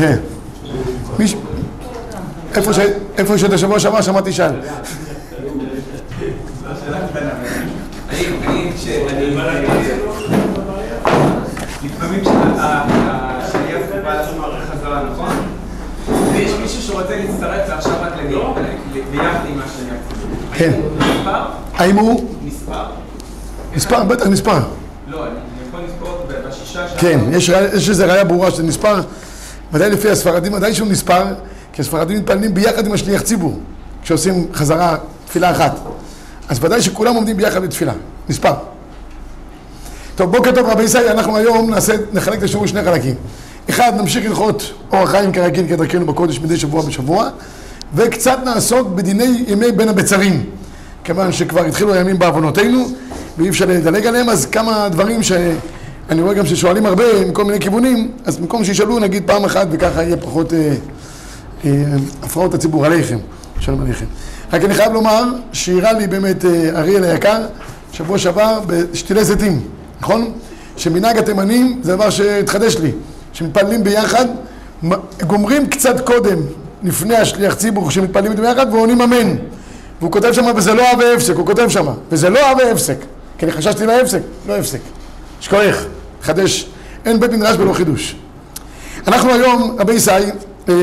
כן. איפה ש- איפה שהיית שבוע שעבר שמעתי שאל. אני, אני, כשאני... לפעמים כשהשליח בא לעשות מערכת חזרה, נכון? ויש מישהו שרוצה להצטרף ועכשיו רק להגיד, ביחד עם השליח. כן. מספר? האם הוא? מספר? נספר, בטח נספר. לא, אני יכול לספור בשישה שעה. כן, יש איזו ראיה ברורה שזה נספר, ודאי לפי הספרדים, ודאי שהוא נספר, כי הספרדים מתפללים ביחד עם השליח ציבור, כשעושים חזרה תפילה אחת. אז ודאי שכולם עומדים ביחד בתפילה, נספר. טוב, בוקר טוב רבי ישראל, אנחנו היום נעשה, נחלק את השיעור לשני חלקים. אחד, נמשיך הלכות אורח חיים כרגיל כדרכנו בקודש מדי שבוע בשבוע, וקצת נעסוק בדיני ימי בין הבצרים, כיוון שכבר התחילו הימים בעוונותינו, ואי אפשר לדלג עליהם, אז כמה דברים שאני רואה גם ששואלים הרבה מכל מיני כיוונים, אז במקום שישאלו נגיד פעם אחת וככה יהיה פחות אה, אה, הפרעות הציבור עליכם, שלום עליכם. רק אני חייב לומר שאירע לי באמת אה, אריאל היקר, שבוע שעבר בשתילי זיתים, נכון? שמנהג התימנים זה דבר שהתחדש לי, שמתפללים ביחד, גומרים קצת קודם, לפני השליח ציבור, כשמתפללים איתם ביחד, ועונים אמן. והוא כותב שם, וזה לא אהבה הפסק, הוא כותב שם, וזה לא אהבה הפסק, כי אני חששתי להפסק, לא הפסק. שכוח, חדש, אין בית מדרש בלא חידוש. אנחנו היום, רבי ישי, אה,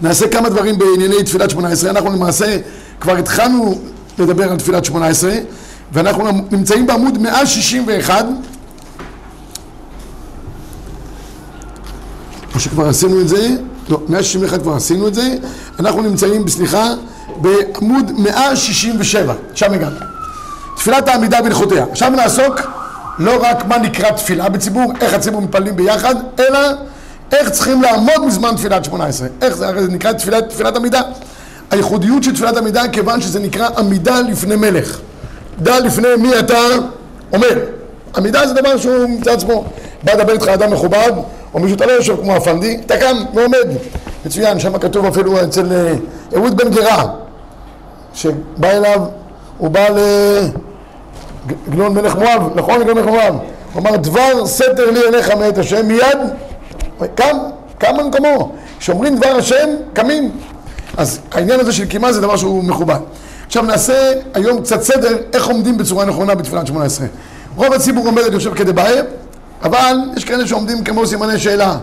נעשה כמה דברים בענייני תפילת שמונה עשרה. אנחנו למעשה כבר התחלנו לדבר על תפילת שמונה עשרה, ואנחנו נמצאים בעמוד 161. או שכבר עשינו את זה, לא, 161 כבר עשינו את זה, אנחנו נמצאים, סליחה, בעמוד 167, שם הגענו. תפילת העמידה בהלכותיה. עכשיו נעסוק לא רק מה נקרא תפילה בציבור, איך הציבור מתפללים ביחד, אלא איך צריכים לעמוד בזמן תפילת שמונה עשרה. איך זה, זה נקרא תפילת, תפילת עמידה. הייחודיות של תפילת עמידה כיוון שזה נקרא עמידה לפני מלך. דע לפני מי אתה אומר. עמידה זה דבר שהוא מצד עצמו. בא לדבר איתך אדם מכובד, או מישהו אתה לא יושב כמו הפנדי, אתה קם ועומד. מצוין, שם כתוב אפילו אצל אה, אהוד בן גרה, שבא אליו, הוא בא לגלון מלך מואב, נכון גלון מלך מואב? הוא אמר דבר סתר לי אליך מאת השם מיד, קם, קם במקומו. כשאומרים דבר השם, קמים. אז העניין הזה של קימה זה דבר שהוא מכובד. עכשיו נעשה היום קצת סדר איך עומדים בצורה נכונה בתפילת שמונה עשרה. רוב הציבור עומד יושב כדבעי, אבל יש כאלה שעומדים כמו סימני שאלה.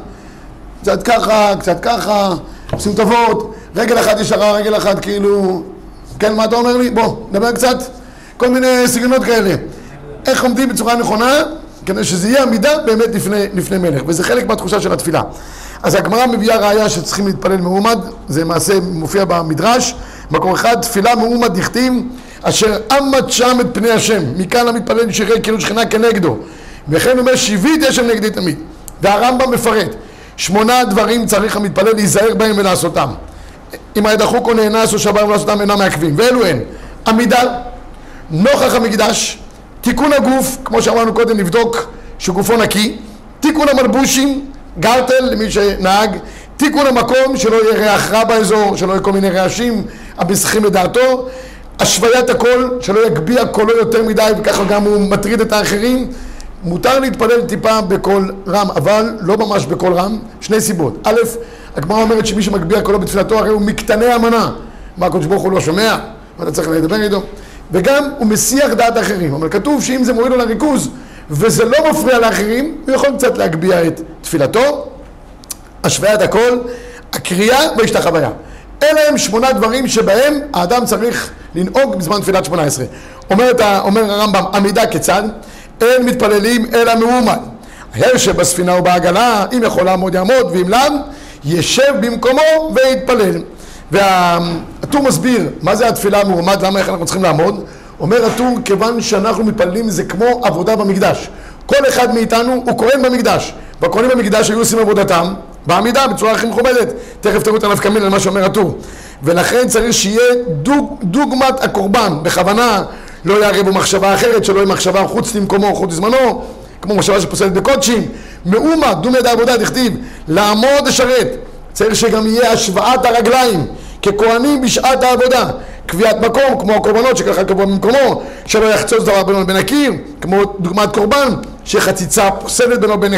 קצת ככה, קצת ככה, עושים טובות, רגל אחת ישרה, רגל אחת כאילו... כן, מה אתה אומר לי? בוא, נדבר קצת. כל מיני סגנונות כאלה. איך עומדים בצורה נכונה, כדי שזה יהיה עמידה באמת לפני, לפני מלך, וזה חלק מהתחושה של התפילה. אז הגמרא מביאה ראיה שצריכים להתפלל מעומד, זה מעשה מופיע במדרש, מקור אחד, תפילה מעומד דכתיב, אשר עמד שם את פני השם, מכאן המתפלל שירי כאילו שכינה כנגדו. וכן אומר שיבית השם נגדי תמיד. והרמב"ם מפרט, שמונה דברים צריך המתפלל להיזהר בהם ולעשותם. אם היה דחוק או נאנס או שבר ולעשותם אינם מעכבים, ואלו הן עמידה, נוכח המקדש, תיקון הגוף, כמו שאמרנו קודם, לבדוק שגופו נקי, תיקון המלבושים, גרטל למי שנהג, תיקון המקום, שלא יהיה ריח רע באזור, שלא יהיה כל מיני רעשים המסכים את דעתו, השוויית הקול, שלא יגביה קולו יותר מדי וככה גם הוא מטריד את האחרים. מותר להתפלל טיפה בקול רם, אבל לא ממש בקול רם, שני סיבות. א', הגמרא אומרת שמי שמגביה קולו בתפילתו הרי הוא מקטני המנה. מה הקדוש ברוך הוא לא שומע? ואתה צריך לדבר איתו. וגם הוא מסיח דעת האחרים. אבל כתוב שאם זה מוריד לו לריכוז וזה לא מפריע לאחרים, הוא יכול קצת להגביה את תפילתו. השוויית הקול, הקריאה והשתחוויה. אלה הם שמונה דברים שבהם האדם צריך לנהוג בזמן תפילת שמונה עשרה. אומר, אומר הרמב"ם, עמידה כיצד? אין מתפללים אלא. היה יושב בספינה או בעגלה, אם יכול לעמוד יעמוד, ואם לאו, ישב במקומו ויתפלל. והטור מסביר מה זה התפילה המעומד, למה איך אנחנו צריכים לעמוד. אומר הטור, כיוון שאנחנו מתפללים זה כמו עבודה במקדש. כל אחד מאיתנו הוא כהן במקדש. והכהנים במקדש היו עושים עבודתם בעמידה בצורה הכי מכובדת. תכף תראו את הנפקא מינה למה שאומר הטור. ולכן צריך שיהיה דוג, דוגמת הקורבן, בכוונה לא יערב בו מחשבה אחרת, שלא יהיה מחשבה חוץ למקומו, חוץ לזמנו, כמו מחשבה שפוסלת בקודשים. מאומה, דומי עבודה, דכתיב, לעמוד לשרת. צריך שגם יהיה השוואת הרגליים ככהנים בשעת העבודה. קביעת מקום, כמו הקורבנות שככה קבוע במקומו, שלא יחצוץ דבר בינו לבין הקיר, כמו דוגמת קורבן, שחציצה פוסלת בינו לבין...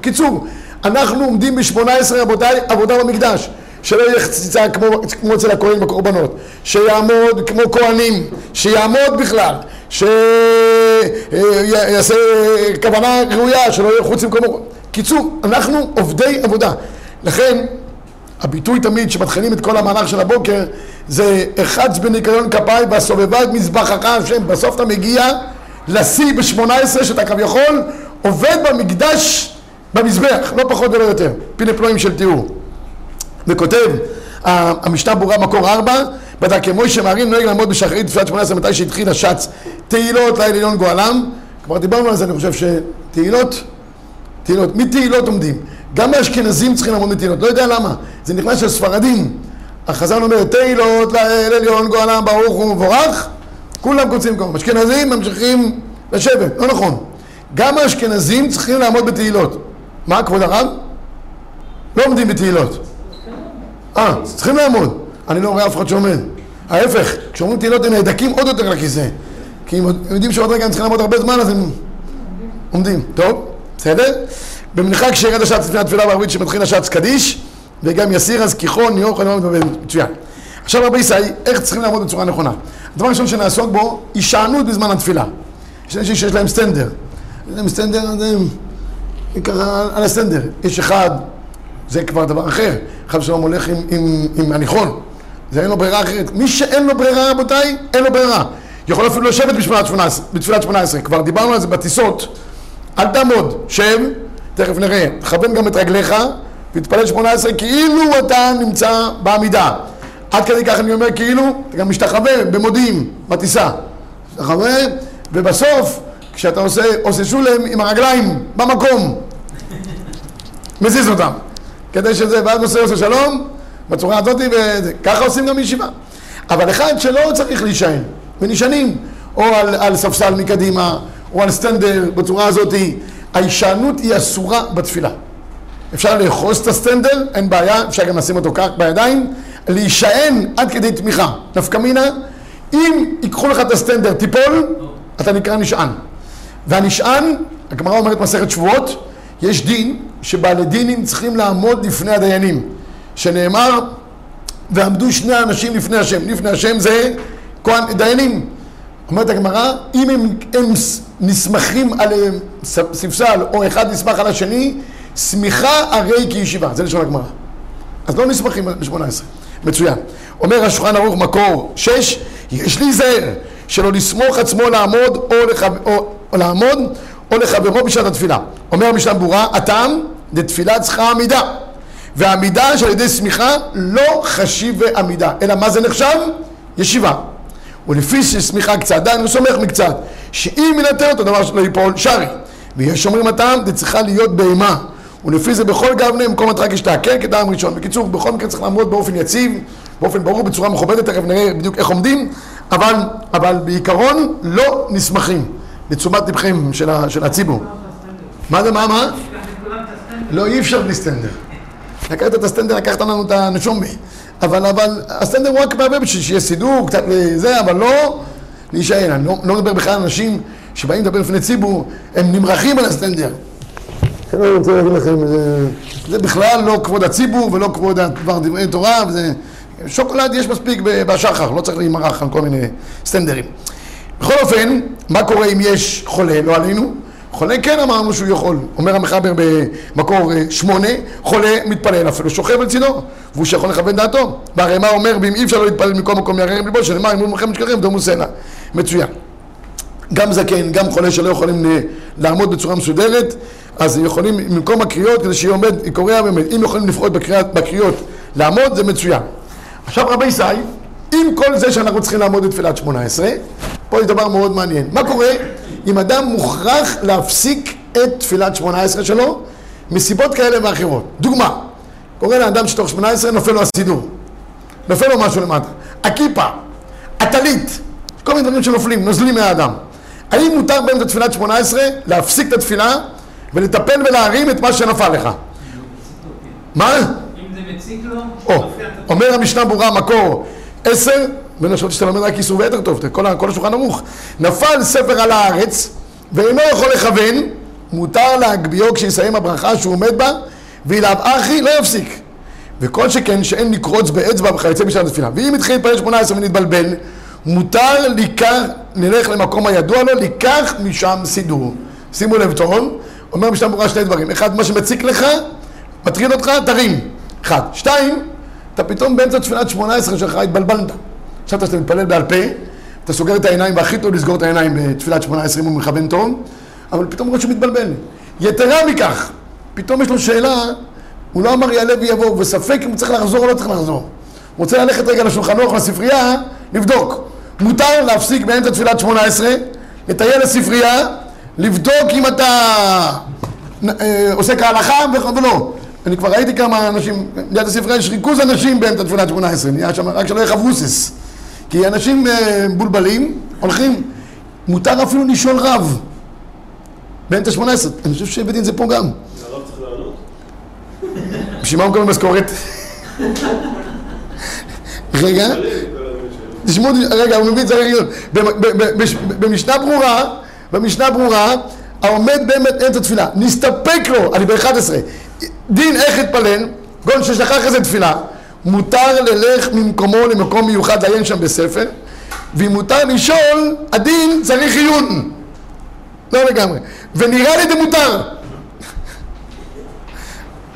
קיצור, אנחנו עומדים ב-18 רבותיי עבודה במקדש. שלא יהיה חציצה כמו, כמו אצל הכהן בקורבנות, שיעמוד כמו כהנים, שיעמוד בכלל, שיעשה כוונה ראויה, שלא יהיה חוץ ממקומו. קיצור, אנחנו עובדי עבודה. לכן, הביטוי תמיד שמתחילים את כל המהלך של הבוקר זה אחץ בניקיון כפיים והסובבה את מזבחך השם. בסוף אתה מגיע לשיא ב-18 שאתה כביכול עובד במקדש במזבח, לא פחות ולא יותר. פיני פלואים של תיאור. וכותב המשנה ברורה מקור ארבע, בדק מוישה מערים נוהג לעמוד בשחרית תפילת שמונה עשרה מתי שהתחיל השץ תהילות ליל עליון גואלם כבר דיברנו על זה אני חושב שתהילות תהילות, מתהילות עומדים גם האשכנזים צריכים לעמוד מתהילות, לא יודע למה זה נכנס של ספרדים החזן אומר תהילות ליל עליון גואלם ברוך הוא מבורך כולם קוצים כמובן, אשכנזים ממשיכים לשבת, לא נכון גם האשכנזים צריכים לעמוד בתהילות מה כבוד הרב? לא עומדים בתהילות אה, צריכים לעמוד. אני לא רואה אף אחד שעומד. ההפך, כשאומרים תהילות הם נהדקים עוד יותר לכיסא. כי הם יודעים שעוד רגע הם צריכים לעמוד הרבה זמן, אז הם עומדים. טוב, בסדר? במנחה כשירד השץ לפני התפילה בערבית שמתחיל השץ קדיש, וגם יסיר אז כיכון, ניאוך, מצוין. עכשיו רבי ישראל, איך צריכים לעמוד בצורה נכונה? הדבר הראשון שנעסוק בו, הישענות בזמן התפילה. יש אנשים שיש להם סטנדר. יש להם סטנדר, ככה על הסטנדר. יש אחד זה כבר דבר אחר. חד ושלום הולך עם, עם, עם הניחון. זה אין לו ברירה אחרת. מי שאין לו ברירה, רבותיי, אין לו ברירה. יכול אפילו לשבת בתפילת 18, בתפילת 18. כבר דיברנו על זה בטיסות. אל תעמוד, שב, תכף נראה. תכוון גם את רגליך, ותתפלל 18 כאילו אתה נמצא בעמידה. עד כדי כך אני אומר כאילו, אתה גם משתחווה במודיעין, בטיסה. משתחווה, ובסוף, כשאתה עושה, עושה שולם עם הרגליים במקום, מזיז אותם. כדי שזה, ואז נושא עושה שלום, בצורה הזאת, וככה עושים גם בישיבה. אבל אחד שלא צריך להישען, ונשענים, או על, על ספסל מקדימה, או על סטנדר בצורה הזאת, ההישענות היא אסורה בתפילה. אפשר לאחוז את הסטנדר, אין בעיה, אפשר גם לשים אותו כך בידיים, להישען עד כדי תמיכה. נפקא מינה, אם ייקחו לך את הסטנדר, תיפול, אתה נקרא נשען. והנשען, הגמרא אומרת מסכת שבועות, יש דין שבעלי דינים צריכים לעמוד לפני הדיינים, שנאמר ועמדו שני אנשים לפני השם, לפני השם זה כהן, דיינים. אומרת הגמרא, אם הם, הם נסמכים על ספסל או אחד נסמך על השני, סמיכה הרי כישיבה, זה לשון הגמרא. אז לא נסמכים ב-18, מצוין. אומר השולחן ערוך מקור 6, יש להיזהר שלא לסמוך עצמו לעמוד או, לחב... או... לעמוד או לחברו בשעת התפילה. אומר המשנה ברורה, הטעם דתפילה צריכה עמידה. והעמידה שעל ידי שמיכה לא חשיב עמידה, אלא מה זה נחשב? ישיבה. ולפי ששמיכה קצת, עדיין הוא סומך מקצת, שאם ינתן אותו דבר שלא ייפול שרי. ויש אומרים הטעם, זה צריכה להיות בהמה. ולפי זה בכל גבנה מקום התרק ישתעקר כטעם ראשון. בקיצור, בכל מקרה צריך לעמוד באופן יציב, באופן ברור, בצורה מכובדת, תכף נראה בדיוק איך עומדים, אבל, אבל בעיקרון לא נסמכים. לתשומת לבכם של, של הציבור. מה זה, מה, מה? לא, אי אפשר בלי סטנדר. לקחת את הסטנדר, לקחת לנו את הנשומי. אבל, אבל הסטנדר הוא רק מהווה בשביל שיהיה סידור, קצת לזה, אבל לא להישען. אני לא, לא מדבר בכלל על אנשים שבאים לדבר לפני ציבור, הם נמרחים על הסטנדר. אני רוצה להגיד לכם, זה, זה בכלל לא כבוד הציבור ולא כבוד הדבר דברי תורה, וזה... שוקולד יש מספיק בשחר, לא צריך להימרח על כל מיני סטנדרים. בכל אופן, מה קורה אם יש חולה, לא עלינו? חולה כן אמרנו שהוא יכול, אומר המחבר במקור אה, שמונה, חולה מתפלל אפילו שוכב לצידו, והוא שיכול לכוון דעתו. והרי מה אומר, ואם אי אפשר לא להתפלל מכל מקום יררם ליבו, שנאמר, אם הוא מלחמת שקרים, דומו סלע. מצוין. גם זקן, גם חולה שלא יכולים אה, לעמוד בצורה מסודרת, אז הם יכולים, במקום הקריאות, כדי שיהיה עומד, קורע באמת, אם יכולים לפחות בקריאות לעמוד, זה מצוין. עכשיו רבי ישי, עם כל זה שאנחנו צריכים לעמוד בתפילת שמונה עשרה, פה יש דבר מאוד מעניין. מה קורה אם אדם מוכרח להפסיק את תפילת שמונה עשרה שלו מסיבות כאלה ואחרות? דוגמה, קורה לאדם שתוך שמונה עשרה נופל לו הסידור, נופל לו משהו למטה, הכיפה, הטלית, כל מיני דברים שנופלים, נוזלים מהאדם. האם מותר באמצע תפילת שמונה עשרה להפסיק את התפילה ולטפל ולהרים את מה שנפל לך? מה? אם זה מציק לו, או, אומר המשנה ברורה מקור עשר, בין השעות שאתה לומד רק איסור ויתר טוב, כל, כל השולחן ערוך. נפל ספר על הארץ ואינו יכול לכוון, מותר להגביהו כשיסיים הברכה שהוא עומד בה ואילאו אחי לא יפסיק. וכל שכן שאין לקרוץ באצבע וכיוצא בשעת התפילה. ואם התחיל להתפלל שמונה עשרה ונתבלבל, מותר לקח, נלך למקום הידוע לו, לקח משם סידור. שימו לב טוב, אומר משנה ברורה שני דברים. אחד, מה שמציק לך, מטריד אותך, תרים. אחד. שתיים, אתה פתאום באמצע תפילת שמונה עשרה שלך התבלבלת. חשבת שאתה מתפלל בעל פה, אתה סוגר את העיניים, והכי טוב לסגור את העיניים בתפילת שמונה עשרה אם הוא מכוון טוב, אבל פתאום רואה שהוא מתבלבל. יתרה מכך, פתאום יש לו שאלה, הוא לא אמר יעלה ויבוא, וספק אם הוא צריך לחזור או לא צריך לחזור. הוא רוצה ללכת רגע לשולחן אורך לספרייה, לבדוק. מותר להפסיק באמצע תפילת שמונה עשרה, לטייל לספרייה, לבדוק אם אתה אה, עושה כהלכה ולא. אני כבר ראיתי כמה אנשים, ליד הספרייה יש ריכוז אנשים באמצע תפילת שמונה עשרה, נהיה שם רק שלא יהיה חבוסס. כי אנשים אה, מבולבלים, הולכים, מותר אפילו לשאול רב באמצע שמונה עשרה. אני חושב שהבאתי את זה פה גם. הרב צריך לענות? בשביל מה הוא מקבל משכורת? רגע, תשמעו, רגע, הוא מבין, צריך להיות. במשנה ברורה, במשנה ברורה, העומד באמת אמצע תפילה, נסתפק לו, אני ב-11, דין איך התפלל, גון ששכח איזה תפילה, מותר ללך ממקומו למקום מיוחד לעיין שם בספר, ואם מותר לשאול, הדין צריך עיון. לא לגמרי. ונראה לי זה מותר.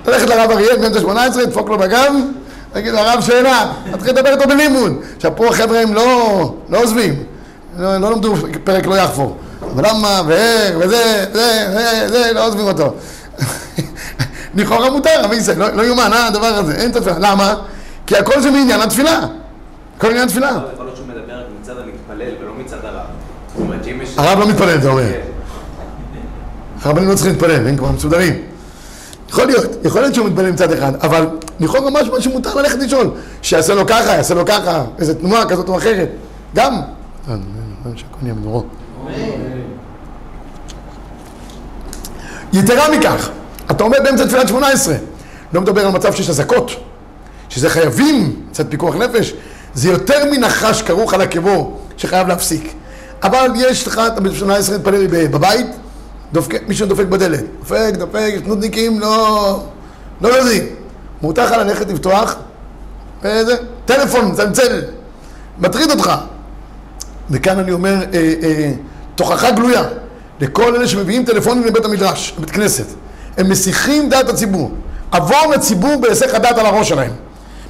ללכת לרב אריאל שמונה עשרה, לדפוק לו בגב, להגיד לו הרב שאלה, תתחיל לדבר איתו בלימוד. עכשיו פה החבר'ה הם לא, לא עוזבים, לא, לא למדו פרק לא יחפור. אבל למה, ואיך, וזה, זה, זה, זה, לא עוזבים אותו. לכאורה מותר, אבל זה, לא, לא יאומן, אה, הדבר הזה, אין התפילה. למה? כי הכל זה מעניין התפילה. הכל עניין התפילה. יכול להיות שהוא מדבר מצד המתפלל ולא מצד הרב. הרב לא מתפלל, אתה אומר. הרבנים לא צריכים להתפלל, הם כבר מסודרים. יכול להיות, יכול להיות שהוא מתפלל מצד אחד, אבל לכאורה משהו שמותר ללכת לשאול, שיעשה לו ככה, יעשה לו ככה, איזה תנועה כזאת או אחרת, גם. בנורו. יתרה מכך, אתה עומד באמצע תפילת שמונה עשרה, לא מדבר על מצב שיש אזעקות, שזה חייבים, קצת פיקוח נפש, זה יותר מנחש כרוך על עקבו שחייב להפסיק. אבל יש לך, אתה בשמונה עשרה מתפלל בבית, דופק, מישהו דופק בדלת, דופק, דופק, נודניקים, לא, לא יודעים. מותר לך ללכת לפתוח, וזה, טלפון, מצלצל, מטריד אותך. וכאן אני אומר, אה, אה, תוכחה גלויה לכל אלה שמביאים טלפונים לבית המדרש, לבית כנסת. הם מסיחים דעת הציבור. עבור לציבור בהיסח הדעת על הראש שלהם.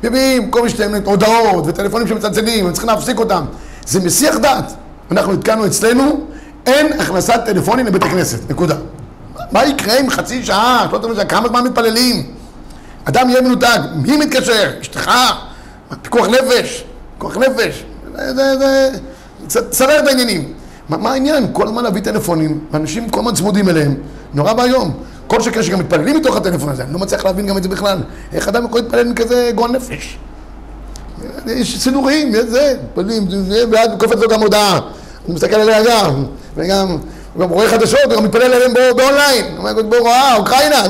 מביאים כל מיני הודעות וטלפונים שמצלצלים, הם צריכים להפסיק אותם. זה מסיח דעת. אנחנו התקנו אצלנו, אין הכנסת טלפונים לבית הכנסת, נקודה. מה יקרה עם חצי שעה, שלושת רבעי שעה, כמה זמן מתפללים? אדם יהיה מנותק, מי מתקשר? אשתך? פיקוח נפש? פיקוח נפש? זה, זה, זה, תסדר את העניינים. מה, מה העניין? כל הזמן להביא טלפונים, ואנשים כל הזמן צמודים אליהם, נורא ואיום. כל שכן שגם מתפללים מתוך הטלפון הזה, אני לא מצליח להבין גם את זה בכלל. איך אדם יכול להתפלל עם כזה גועל נפש? יש סידורים, זה, מתפללים, ואז קופץ לו גם הודעה. הוא מסתכל עליה גם, וגם, הוא גם רואה חדשות, הוא גם מתפלל עליהם באונליין. הוא אומר, בוא, אה, אוקראינה.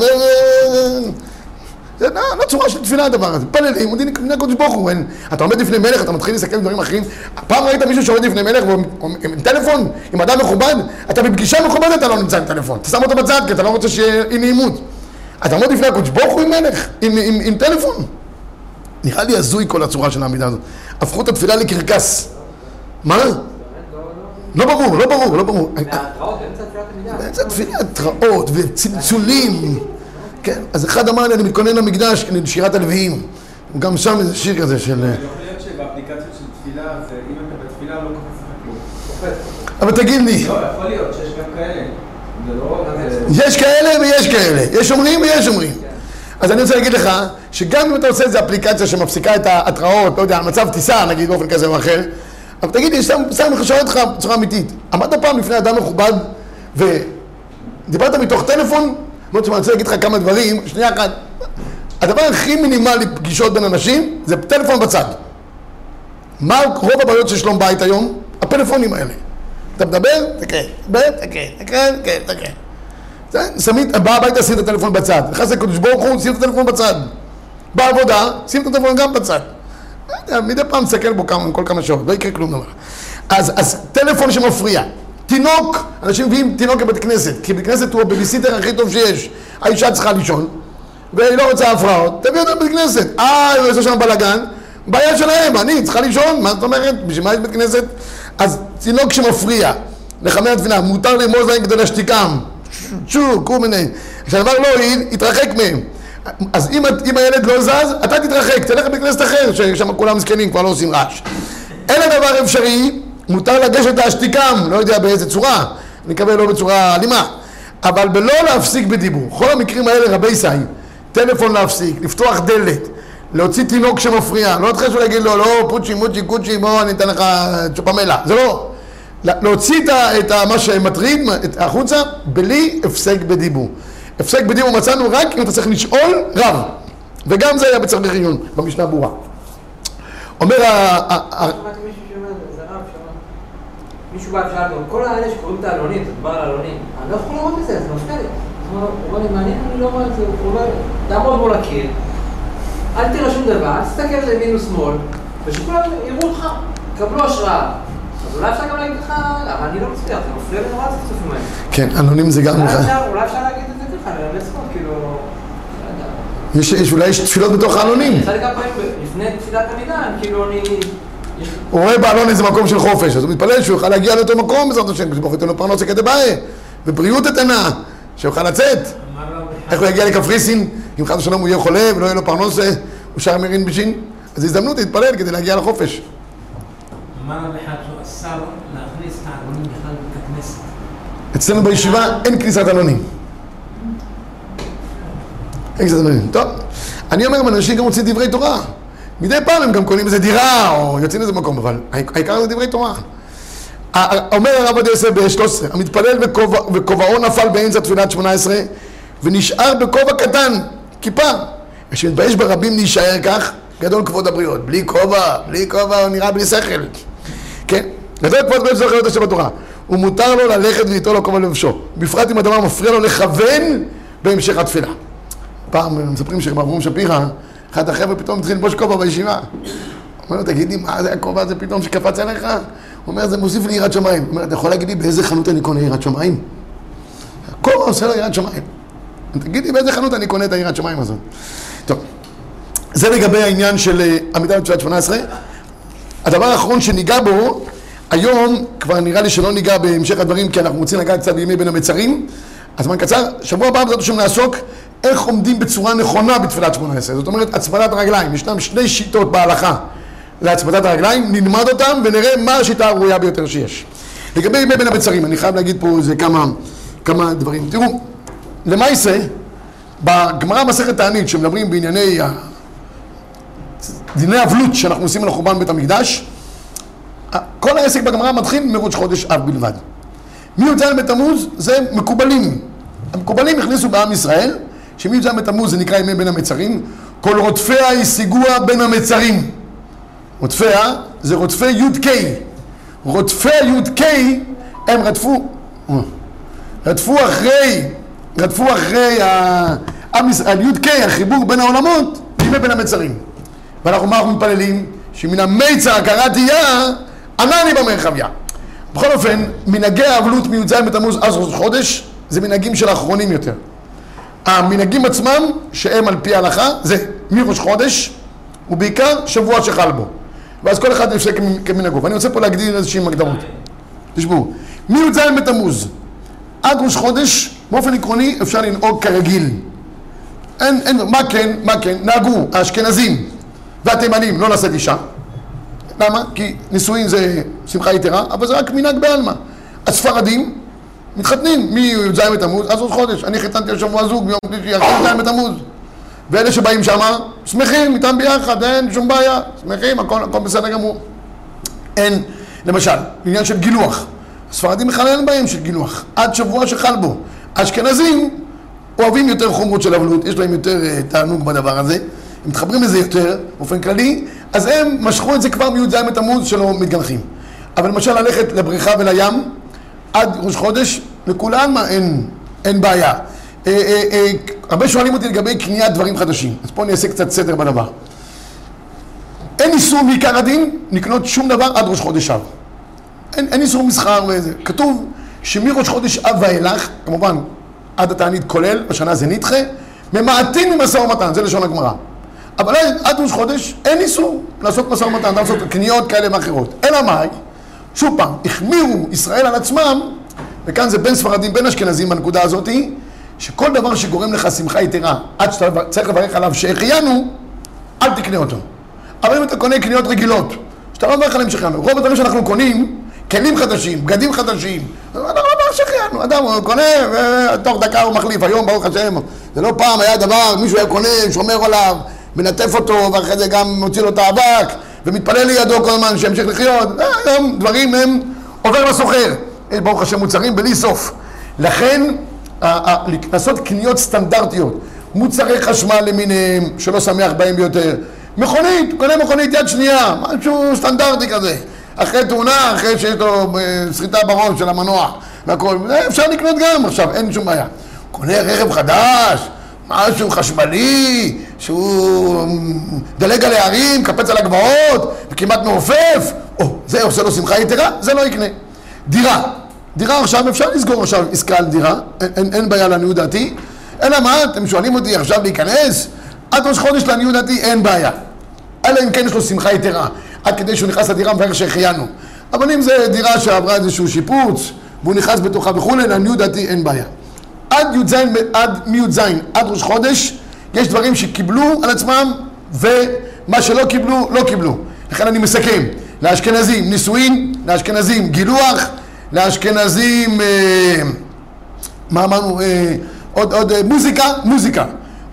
זה לא, לא צורה של תפילה הדבר הזה. מתפללים, עומדים לפני הקדוש ברוך הוא. אתה עומד לפני מלך, אתה מתחיל להסתכל על דברים אחרים. פעם ראית מישהו שעומד לפני מלך עם טלפון, עם אדם מכובד? אתה בפגישה מכובדת, אתה לא נמצא עם טלפון. אתה שם אותו בצד, כי אתה לא רוצה שיהיה אי נעימות. אתה עומד לפני הקדוש ברוך הוא עם מלך, עם, עם, עם טלפון. נראה לי הזוי כל הצורה של העמידה הזאת. הפכו את התפילה לקרקס. מה? לא ברור, לא ברור, לא ברור. וההתראות באמצע תפילת עמידה. באמצע תפילה התראות וצלצולים. כן, אז אחד אמר לי, אני מתכונן למקדש, לשירת הלוויים. גם שם איזה שיר כזה של... יכול להיות שבאפליקציות של תפילה, זה אם אתה בתפילה לא קופץ לך כלום. קופץ. אבל תגיד לי, לא, יכול להיות שיש גם כאלה. זה לא... זה- יש כאלה ויש כאלה. יש אומרים ויש אומרים. אז אני רוצה להגיד לך, שגם אם אתה עושה איזו אפליקציה שמפסיקה את ההתראות, לא יודע, על מצב טיסה, נגיד, באופן כזה או אחר, אבל תגיד לי, סתם אני שואל אותך בצורה אמיתית, עמדת פעם לפני אדם מכובד ודיברת מתוך טלפון? למרות שאני רוצה להגיד לך כמה דברים, שנייה אחת. הדבר הכי מינימלי פגישות בין אנשים זה טלפון בצד. מה רוב הבעיות של שלום בית היום? הפלאפונים האלה. אתה מדבר? תקן, מדבר? תקן, תקן, תקן, תקן. זה, שמים, בא הביתה, שים את הטלפון בצד. נכנס לקדוש ברוך הוא, שים את הטלפון בצד. בעבודה, שים את הטלפון גם בצד. מדי פעם תסתכל בו כל כמה שעות, לא יקרה כלום דבר. אז, אז טלפון שמפריע. תינוק, אנשים מביאים תינוק לבית כנסת, כי בית כנסת הוא הבייביסיטר הכי טוב שיש. האישה צריכה לישון. והיא לא רוצה הפרעות, תביא אותה לבית כנסת. אה, היא עושה שם בלאגן, בעיה שלהם, אני צריכה לישון, מה זאת אומרת? בשביל מה יש בית כנסת? אז תינוק שמפריע לחלק מהתפילה, מותר לרמוז להם כדי להשתיקם. שו, כל מיני. כשהדבר לא הועיל, יתרחק מהם. אז אם, אם הילד לא זז, אתה תתרחק, תלך לבית כנסת אחר, ששם כולם זקנים, כבר לא עושים רעש. אין הדבר אפשרי, מותר לגשת להשתיקם, לא יודע באיזה צורה, אני מקווה לא בצורה אלימה, אבל בלא להפסיק בדיבור. כל המקרים האלה, רבי סי, טלפון להפסיק, לפתוח דלת, להוציא תינוק שמפריע, לא תחשבו להגיד לו, לא, פוצ'י, מוצ'י, קוצ'י, בוא אני אתן לך צ'ופמלה, זה לא. להוציא את, ה, את ה, מה שמטריד החוצה בלי הפסק בדיבור. הפסק בדיבור מצאנו רק אם אתה צריך לשאול רב, וגם זה היה בצריך עיון, במשנה ברורה. אומר ה... שמעתי מישהו שאומר, זה רב שאומר, מישהו בא ושאל אותו, כל האלה שקוראים את העלונים, אתה מדבר על העלונים, אני לא יכול לראות את זה, זה מפריע לי. הוא אומר לי, מעניין, אני לא רואה את זה, הוא אומר, תעמוד מול הקיר, אל תראה שום דבר, אל תסתכל לימין ושמאל, ושכולם יראו אותך, קבלו השראה. אז אולי אפשר גם להגיד לך, אבל אני לא מצליח, זה מפריע לי נורא הצפצופים האלה. כן, אנונים זה גם... אפשר- אולי אפשר להגיד את זה ככה, לצחוק, כאילו... לא. יש, יש, אולי יש תפילות בתוך העלונים. יצא לי כמה פעמים לפני תפילת המנהל, כאילו אני... הוא רואה בעלון איזה מקום של חופש, אז הוא מתפלל שהוא יוכל להגיע לאותו מקום בעזרת השם, כשברוך ייתן לו פרנסה כדבעי, ובריאות איתנה, שיוכל לצאת. איך הוא יגיע לקפריסין, אם חס ושלום הוא יהיה חולה ולא יהיה לו פרנסה, הוא שר מרין בשין? אז זו הזדמנות להתפלל כדי להגיע לחופש. אמר רבי אחד שהוא אסר להכניס את העלונים בכלל בבית הכנסת. אצלנו בישיבה אין כניסת עלונים. אין כניסת עלונים. טוב, אני אומר, אנשים גם רוצים דברי תורה. מדי פעם הם גם קונים איזה דירה, או יוצאים לאיזה מקום, אבל העיקר זה דברי תורה. אומר הרב עובדיה יוסף ב-13, המתפלל וכובעו נפל באמצע תפילת 18, ונשאר בכובע קטן, כיפה. ושמתבייש ברבים להישאר כך, גדול כבוד הבריות. בלי כובע, בלי כובע, הוא נראה בלי שכל. כן? גדול כבוד הבריות זוכר את השם בתורה. ומותר לו ללכת וליטול לו כובע לבשו. בפרט אם הדבר מפריע לו לכוון בהמשך התפילה. פעם מספרים שרב אברום שפירא, אחד החבר'ה פתאום התחיל ללבוש כובע בישיבה. אומר לו, תגיד לי, מה זה הכובע הזה פתאום שקפץ עליך? הוא אומר, זה מוסיף לי יראת שמיים. הוא אומר, אתה יכול להגיד לי באיזה חנות אני קונה יראת שמיים? הכובע עושה לו יראת שמיים. תגיד לי באיזה חנות אני קונה את היראת שמיים הזאת. טוב, זה לגבי העניין של אה, עמידה בתפילת 18. הדבר האחרון שניגע בו, היום כבר נראה לי שלא ניגע בהמשך הדברים, כי אנחנו רוצים לגעת קצת בימי בין המצרים. הזמן קצר, שבוע הבא בעזרת השם נעסוק איך עומדים בצורה נכונה בתפילת 18. זאת אומרת, הצמדת הרגליים. ישנם שני שיטות בהלכה להצמדת הרגליים, נלמד אותם ונראה מה השיטה הראויה ביותר שיש. לגבי ימי בין המצרים, אני חייב להגיד פה איזה כמה, כמה דברים. תראו, למעשה, בגמרא מסכת תענית, שמדברים בענייני דיני אבלות שאנחנו עושים על חורבן בית המקדש, כל העסק בגמרא מתחיל מראש חודש אב בלבד. מי"ז בתמוז זה מקובלים. המקובלים הכניסו בעם ישראל, שמי"ז בתמוז זה נקרא ימי בין המצרים, כל רודפיה השיגוה בין המצרים. רודפיה זה רודפי י"ק. רודפי י"ק הם רדפו, רדפו אחרי, רדפו אחרי ה- י"ק, החיבור בין העולמות, בימי בין המצרים. ואנחנו מה אנחנו מתפללים? שמן המיצר קראתי יה, ענני במרחביה. בכל אופן, מנהגי האבלות מי"ז בתמוז אז חודש, זה מנהגים של האחרונים יותר. המנהגים עצמם, שהם על פי ההלכה, זה מראש חודש, ובעיקר שבוע שחל בו. ואז כל אחד יפסק כמנהגו. ואני רוצה פה להגדיר איזשהם הגדרות. תשמעו, מי"ז בתמוז עד ראש חודש, באופן עקרוני אפשר לנהוג כרגיל. אין, אין, מה כן, מה כן, נהגו האשכנזים והתימנים לא לשאת אישה. למה? כי נישואין זה שמחה יתרה, אבל זה רק מנהג בעלמא. הספרדים מתחתנים מי"ז בתמוז עד ראש חודש. אני חיתנתי השבוע זוג ביום שלישי, אחרי י"ז בתמוז. ואלה שבאים שמה, שמחים איתם ביחד, אין שום בעיה, שמחים, הכל, הכל בסדר גמור. אין, למשל, עניין של גילוח. הספרדים בכלל אין בהם של גילוח, עד שבוע שחל בו. האשכנזים אוהבים יותר חומרות של אבלות, יש להם יותר uh, תענוג בדבר הזה, הם מתחברים לזה יותר, באופן כללי, אז הם משכו את זה כבר מי"ז בתמוז שלא מתגנחים. אבל למשל ללכת לבריכה ולים, עד ראש חודש, לכולם אין, אין בעיה. אה, אה, אה, הרבה שואלים אותי לגבי קניית דברים חדשים, אז פה אני אעשה קצת סדר בדבר. אין איסור מעיקר הדין לקנות שום דבר עד ראש חודש אב. אין, אין איסור מסחר וזה. כתוב שמראש חודש אב ואילך, כמובן עד התענית כולל, השנה זה נדחה, ממעטים ממשא ומתן, זה לשון הגמרא. אבל עד ראש חודש אין איסור לעשות משא ומתן, לעשות קניות כאלה ואחרות. אלא מאי? שוב פעם, החמירו ישראל על עצמם, וכאן זה בין ספרדים, בין אשכנזים בנקודה הזאתי, שכל דבר שגורם לך שמחה יתרה, עד שאתה צריך לברך עליו שהחיינו, אל תקנה אותו. אבל אם אתה קונה קניות רגילות, שאתה לא מברך עליהם שהחיינו, רוב הדברים שאנחנו קונים, כלים חדשים, בגדים חדשים, אנחנו לא מברך שהחיינו, אדם קונה ותוך דקה הוא מחליף, היום ברוך השם, זה לא פעם היה דבר, מישהו היה קונה, שומר עליו, מנטף אותו, ואחרי זה גם מוציא לו את האבק, ומתפלל לידו כל הזמן שימשיך לחיות, אה, היום דברים הם עובר לסוחר, יש ברוך השם מוצרים בלי סוף, לכן לעשות קניות סטנדרטיות, מוצרי חשמל למיניהם, שלא שמח בהם ביותר. מכונית, קונה מכונית יד שנייה, משהו סטנדרטי כזה. אחרי תאונה, אחרי שיש לו אה, סחיטה בראש של המנוע והכל, אפשר לקנות גם עכשיו, אין שום בעיה. קונה רכב חדש, משהו חשמלי, שהוא דלג על הערים, קפץ על הגבעות, וכמעט מעופף, או, זה עושה לו שמחה יתרה, זה לא יקנה. דירה, דירה עכשיו, אפשר לסגור עכשיו עסקה על דירה, אין, אין, בעיה לעניות דעתי, אלא מה, אתם שואלים אותי עכשיו להיכנס? עד ראש חודש לעניות דעתי אין בעיה. אלא אם כן יש לו שמחה יתרה, עד כדי שהוא נכנס לדירה מברך שהחיינו. אבל אם זו דירה שעברה איזשהו שיפוץ, והוא נכנס בתוכה וכולי, לעניות דעתי אין בעיה. עד י"ז, עד מי"ז, עד ראש חודש, יש דברים שקיבלו על עצמם, ומה שלא קיבלו, לא קיבלו. לכן אני מסכם, לאשכנזים נישואין, לאשכנזים גילוח, לאשכנזים, אה, מה אמרנו, אה, עוד, עוד אה, מוזיקה, מוזיקה.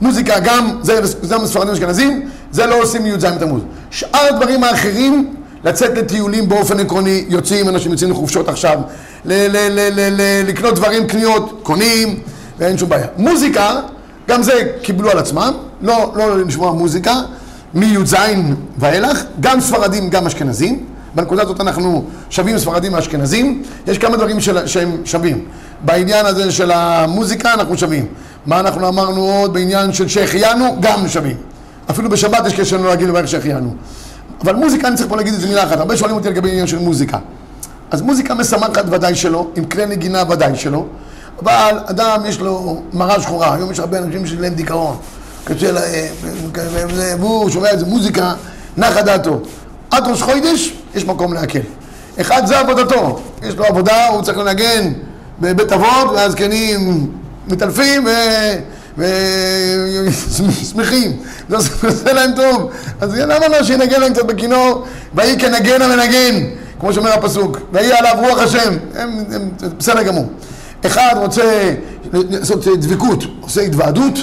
מוזיקה גם, זה, זה ספרדים אשכנזים, זה לא עושים מי"ז בתמוז. שאר הדברים האחרים, לצאת לטיולים באופן עקרוני, יוצאים, אנשים יוצאים לחופשות עכשיו, לקנות דברים, קניות, קונים, ואין שום בעיה. מוזיקה, גם זה קיבלו על עצמם, לא, לא לשמוע מוזיקה, מי"ז ואילך, גם ספרדים, גם אשכנזים. בנקודה הזאת אנחנו שווים ספרדים ואשכנזים, יש כמה דברים של, שהם שווים. בעניין הזה של המוזיקה אנחנו שווים. מה אנחנו אמרנו עוד בעניין של שהחיינו? גם שווים. אפילו בשבת יש קשר לנו להגיד לברך שהחיינו. אבל מוזיקה, אני צריך פה להגיד איזה מילה אחת. הרבה שואלים אותי לגבי עניין של מוזיקה. אז מוזיקה משמחת ודאי שלא, עם כלי נגינה ודאי שלא, אבל אדם יש לו מראה שחורה, היום יש הרבה אנשים שיש להם דיכאון, קשה להם, והוא שומע איזה מוזיקה, נחה דעתו. עד ראש חודש יש מקום להקל. אחד זה עבודתו, יש לו עבודה, הוא צריך לנגן בבית אבות, והזקנים מתעלפים ושמחים, זה עושה להם טוב. אז למה לא שינגן להם קצת בכינור, ויהי כנגן המנגן, כמו שאומר הפסוק, ויהי עליו רוח השם, הם, הם, בסדר גמור. אחד רוצה לעשות דבקות, עושה התוועדות,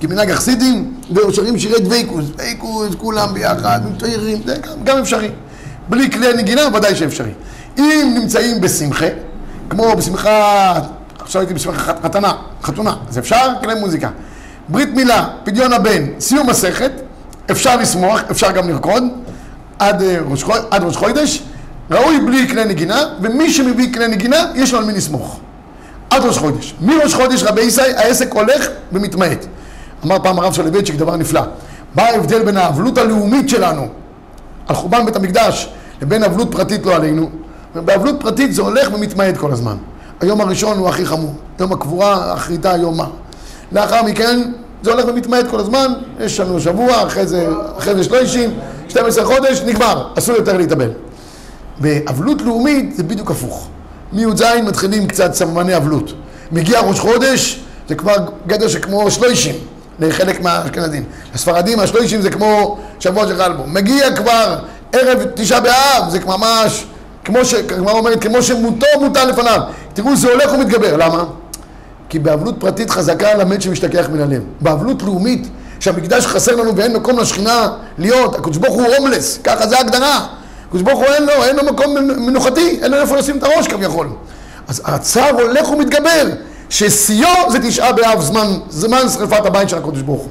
כמנהג החסידים, ושרים שירי דבקות, דבקות, כולם ביחד, מתאירים, זה גם, גם אפשרי. בלי כלי נגינה, ודאי שאפשרי. אם נמצאים בשמחה, כמו בשמחה, עכשיו הייתי בשמחה חתנה, חתונה, אז אפשר כלי מוזיקה. ברית מילה, פדיון הבן, סיום מסכת, אפשר לשמוח, אפשר גם לרקוד, עד אה, ראש, עד ראש חודש, ראוי בלי כלי נגינה, ומי שמביא כלי נגינה, יש לו על מי לסמוך. עד ראש חודש. מראש חודש רבי ישי, העסק הולך ומתמעט. אמר פעם הרב סולובייצ'יק דבר נפלא. מה ההבדל בין האבלות הלאומית שלנו על חורבן בית המקדש לבין אבלות פרטית לא עלינו? באבלות פרטית זה הולך ומתמעט כל הזמן. היום הראשון הוא הכי חמור, יום הקבורה, אחריתה, יום מה. לאחר מכן זה הולך ומתמעט כל הזמן, יש לנו שבוע, אחרי זה, אחרי זה שלושים, 12 חודש, נגמר, אסור יותר להתאבל. באבלות לאומית זה בדיוק הפוך. מי"ז מתחילים קצת סממני אבלות. מגיע ראש חודש, זה כבר גדר שכמו שלושים. לחלק מהאשכנזים. הספרדים, השלושים זה כמו שבוע של חלבו. מגיע כבר ערב תשעה באב, זה ממש, כמו שהגמרא אומרת, כמו שמותו מוטל לפניו. תראו, זה הולך ומתגבר. למה? כי באבלות פרטית חזקה על המת שמשתכח מן הלב. באבלות לאומית, שהמקדש חסר לנו ואין מקום לשכינה להיות, הקדוש ברוך הוא הומלס, ככה זה ההגדרה. הקדוש ברוך הוא אין לו, אין לו מקום מנוחתי, אין לו איפה לשים את הראש כביכול. אז הצער הולך ומתגבר. ששיאו זה תשעה באב, זמן, זמן שרפת הבית של הקודש ברוך הוא.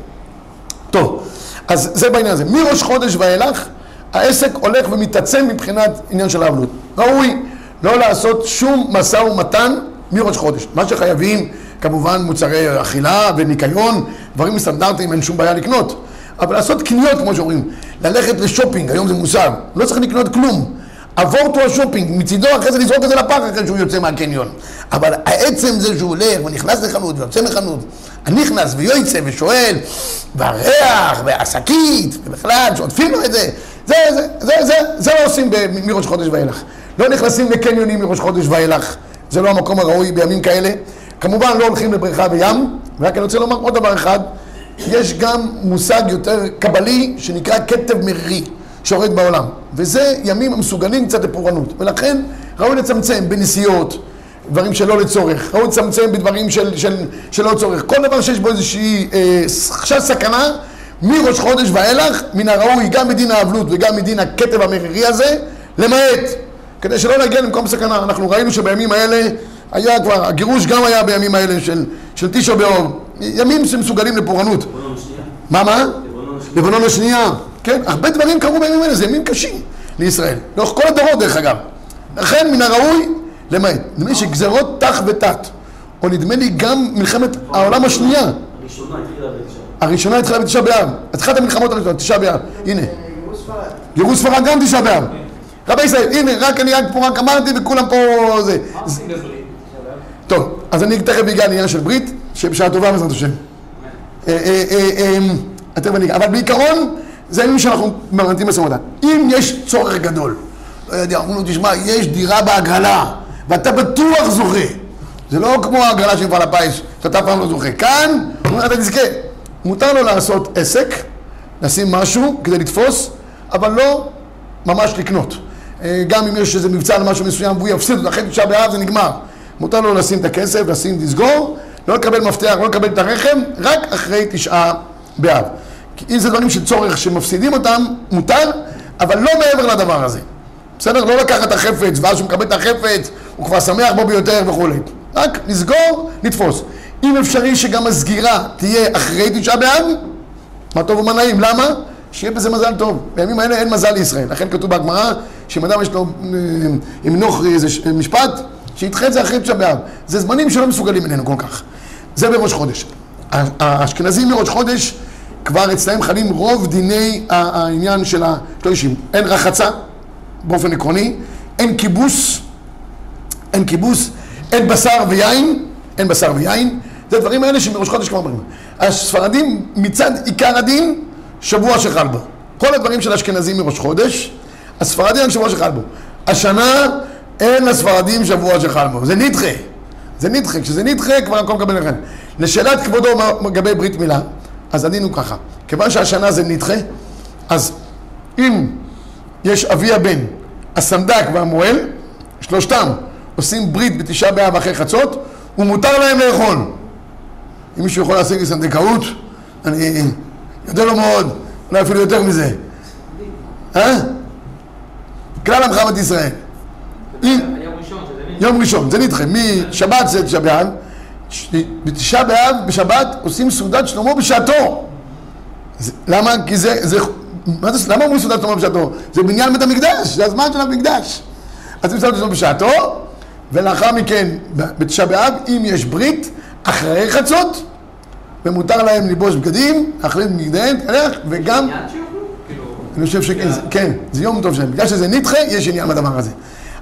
טוב, אז זה בעניין הזה. מראש חודש ואילך, העסק הולך ומתעצם מבחינת עניין של האבלות. ראוי לא לעשות שום משא ומתן מראש חודש. מה שחייבים, כמובן מוצרי אכילה וניקיון, דברים סטנדרטיים, אין שום בעיה לקנות. אבל לעשות קניות, כמו שאומרים, ללכת לשופינג, היום זה מושג, לא צריך לקנות כלום. עבור השופינג, מצידו אחרי זה לזרוק את זה לפח אחרי שהוא יוצא מהקניון. אבל העצם זה שהוא הולך ונכנס לחנות ויוצא מחנות, הנכנס ויוצא ושואל, והריח, והשקית, ובכלל, שעוטפים לו את זה, זה, זה, זה, זה, זה לא עושים מראש חודש ואילך. לא נכנסים לקניונים מראש חודש ואילך, זה לא המקום הראוי בימים כאלה. כמובן לא הולכים לבריכה בים, ורק אני רוצה לומר עוד דבר אחד, יש גם מושג יותר קבלי שנקרא כתב מרירי שיורד בעולם, וזה ימים המסוגלים קצת לפורענות, ולכן ראוי לצמצם בנסיעות, דברים שלא לצורך, ראוי לצמצם בדברים של, של, שלא לצורך, כל דבר שיש בו איזושהי אה, חשש סכנה, מראש חודש ואילך, מן הראוי גם מדין האבלות וגם מדין הכתב המרירי הזה, למעט, כדי שלא להגיע למקום סכנה. אנחנו ראינו שבימים האלה היה כבר, הגירוש גם היה בימים האלה של, של תשעה באוב, ימים שמסוגלים לפורענות. מה, מה? לבנון השנייה. כן, הרבה דברים קרו בימים האלה, זה ימים קשים לישראל. לאורך כל הדורות, דרך אגב. לכן, מן הראוי, למעט. נדמה לי שגזרות תח ותת, או נדמה לי גם מלחמת העולם השנייה. הראשונה התחילה בתשעה. הראשונה באב. התחלת המלחמות הראשונות, תשעה באב. הנה. גירוש ספרד. גם תשעה באב. רבי ישראל, הנה, רק אני רק פה רק אמרתי וכולם פה זה. טוב, אז אני תכף אגיע לעניין של ברית, שבשעה טובה בעזרת השם. אה, אה, אה. אבל בעיקרון, זה הימים שאנחנו ממתים משא ומתן. אם יש צורך גדול, לא יודע, אומרים לו, תשמע, יש דירה בהגרלה, ואתה בטוח זוכה. זה לא כמו ההגרלה של מפעל הפיס, שאתה פעם לא זוכה. כאן, אומרים, אתה תזכה. מותר לו לעשות עסק, לשים משהו כדי לתפוס, אבל לא ממש לקנות. גם אם יש איזה מבצע על משהו מסוים והוא יפסיד אותו, תשעה באב זה נגמר. מותר לו לשים את הכסף, לשים, לסגור, לא לקבל מפתח, לא לקבל את הרחם, רק אחרי תשעה באב. כי אם זה דברים של צורך שמפסידים אותם, מותר, אבל לא מעבר לדבר הזה. בסדר? לא לקחת את החפץ, ואז שהוא מקבל את החפץ, הוא כבר שמח בו ביותר וכולי. רק לסגור, לתפוס. אם אפשרי שגם הסגירה תהיה אחרי תשעה באב, מה טוב ומה נעים. למה? שיהיה בזה מזל טוב. בימים האלה אין מזל לישראל. לכן כתוב בגמרא, שאם אדם יש לו אה, עם נוכרי איזה משפט, שידחה את זה אחרי תשעה באב. זה זמנים שלא מסוגלים ממנו כל כך. זה בראש חודש. האשכנזים מראש חודש, כבר אצלהם חלים רוב דיני העניין של השלושים. אין רחצה, באופן עקרוני, אין כיבוס, אין כיבוס, אין בשר ויין, אין בשר ויין, זה דברים האלה שמראש חודש כבר אומרים. הספרדים מצד עיקר הדין, שבוע שחל בו. כל הדברים של האשכנזים מראש חודש, הספרדים הם שבוע שחל בו. השנה אין לספרדים שבוע שחל בו, זה נדחה. זה נדחה, כשזה נדחה כבר הכל מקבל לכם. לשאלת כבודו לגבי ברית מילה, אז ענינו ככה, כיוון שהשנה זה נדחה, אז אם יש אבי הבן, הסנדק והמוהל, שלושתם עושים ברית בתשעה באב אחרי חצות, ומותר להם לאכול. אם מישהו יכול להשיג לי סנדקאות, אני יודע לו מאוד, אולי אפילו יותר מזה. אה? כלל בית ישראל. אם, יום ראשון, זה נדחה, משבת זה תשעה באב, בתשעה באב, בשבת, עושים סעודת שלמה בשעתו. למה? כי זה, זה, מה זה, למה אומרים סעודת שלמה בשעתו? זה בניין בית המקדש, זה הזמן של המקדש. אז עושים סעודת שלמה בשעתו, ולאחר מכן, בתשעה באב, אם יש ברית, אחרי חצות, ומותר להם ללבוש בגדים, להחליט בגדיהם, תלך, וגם? כאילו... אני חושב שכן, כן, זה יום טוב שלהם. בגלל שזה נדחה, יש עניין בדבר הזה.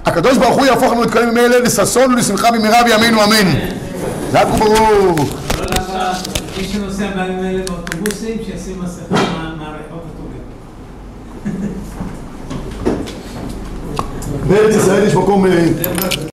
הקדוש ברוך הוא יהפוך לנו את כל הימים האלה לששון ולשמחה במהרה בימינו אמן. זה רק ברור. לא למה מי שנוסע בימים האלה באוטובוסים, שישים מסכה מה- מהריחות הטובים. בארץ ישראל יש מקום... אה,